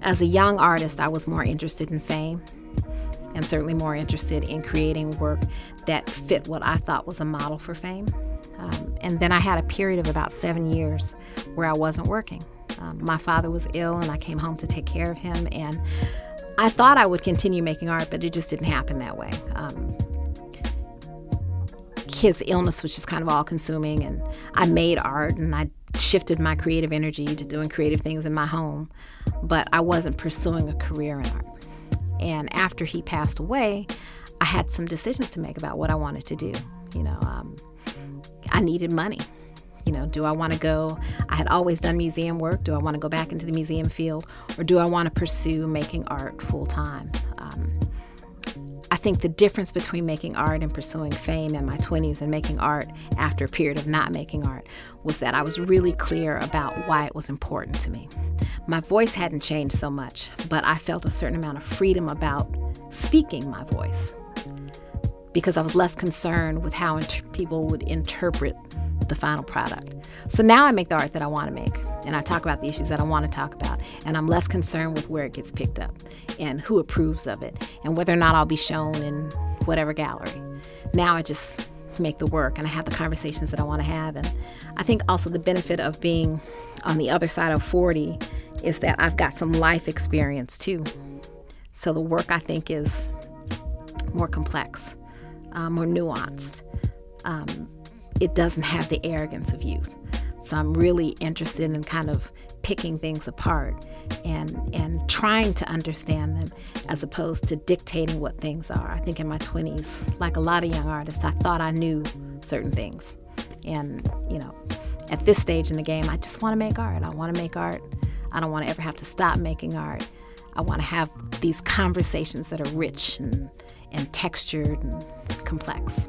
As a young artist, I was more interested in fame and certainly more interested in creating work that fit what I thought was a model for fame. Um, and then I had a period of about seven years where I wasn't working. Um, my father was ill, and I came home to take care of him. And I thought I would continue making art, but it just didn't happen that way. Um, his illness was just kind of all consuming, and I made art and I shifted my creative energy to doing creative things in my home, but I wasn't pursuing a career in art. And after he passed away, I had some decisions to make about what I wanted to do. You know, um, I needed money. You know, do I want to go? I had always done museum work. Do I want to go back into the museum field, or do I want to pursue making art full time? Um, I think the difference between making art and pursuing fame in my 20s and making art after a period of not making art was that I was really clear about why it was important to me. My voice hadn't changed so much, but I felt a certain amount of freedom about speaking my voice because I was less concerned with how inter- people would interpret the final product. So now I make the art that I want to make, and I talk about the issues that I want to talk about, and I'm less concerned with where it gets picked up and who approves of it and whether or not I'll be shown in whatever gallery. Now I just make the work and I have the conversations that I want to have. And I think also the benefit of being on the other side of 40 is that I've got some life experience too. So the work I think is more complex, uh, more nuanced. Um, it doesn't have the arrogance of youth. So I'm really interested in kind of picking things apart and and trying to understand them as opposed to dictating what things are. I think in my 20s, like a lot of young artists, I thought I knew certain things. And, you know, at this stage in the game, I just want to make art. I want to make art. I don't want to ever have to stop making art. I want to have these conversations that are rich and, and textured and complex.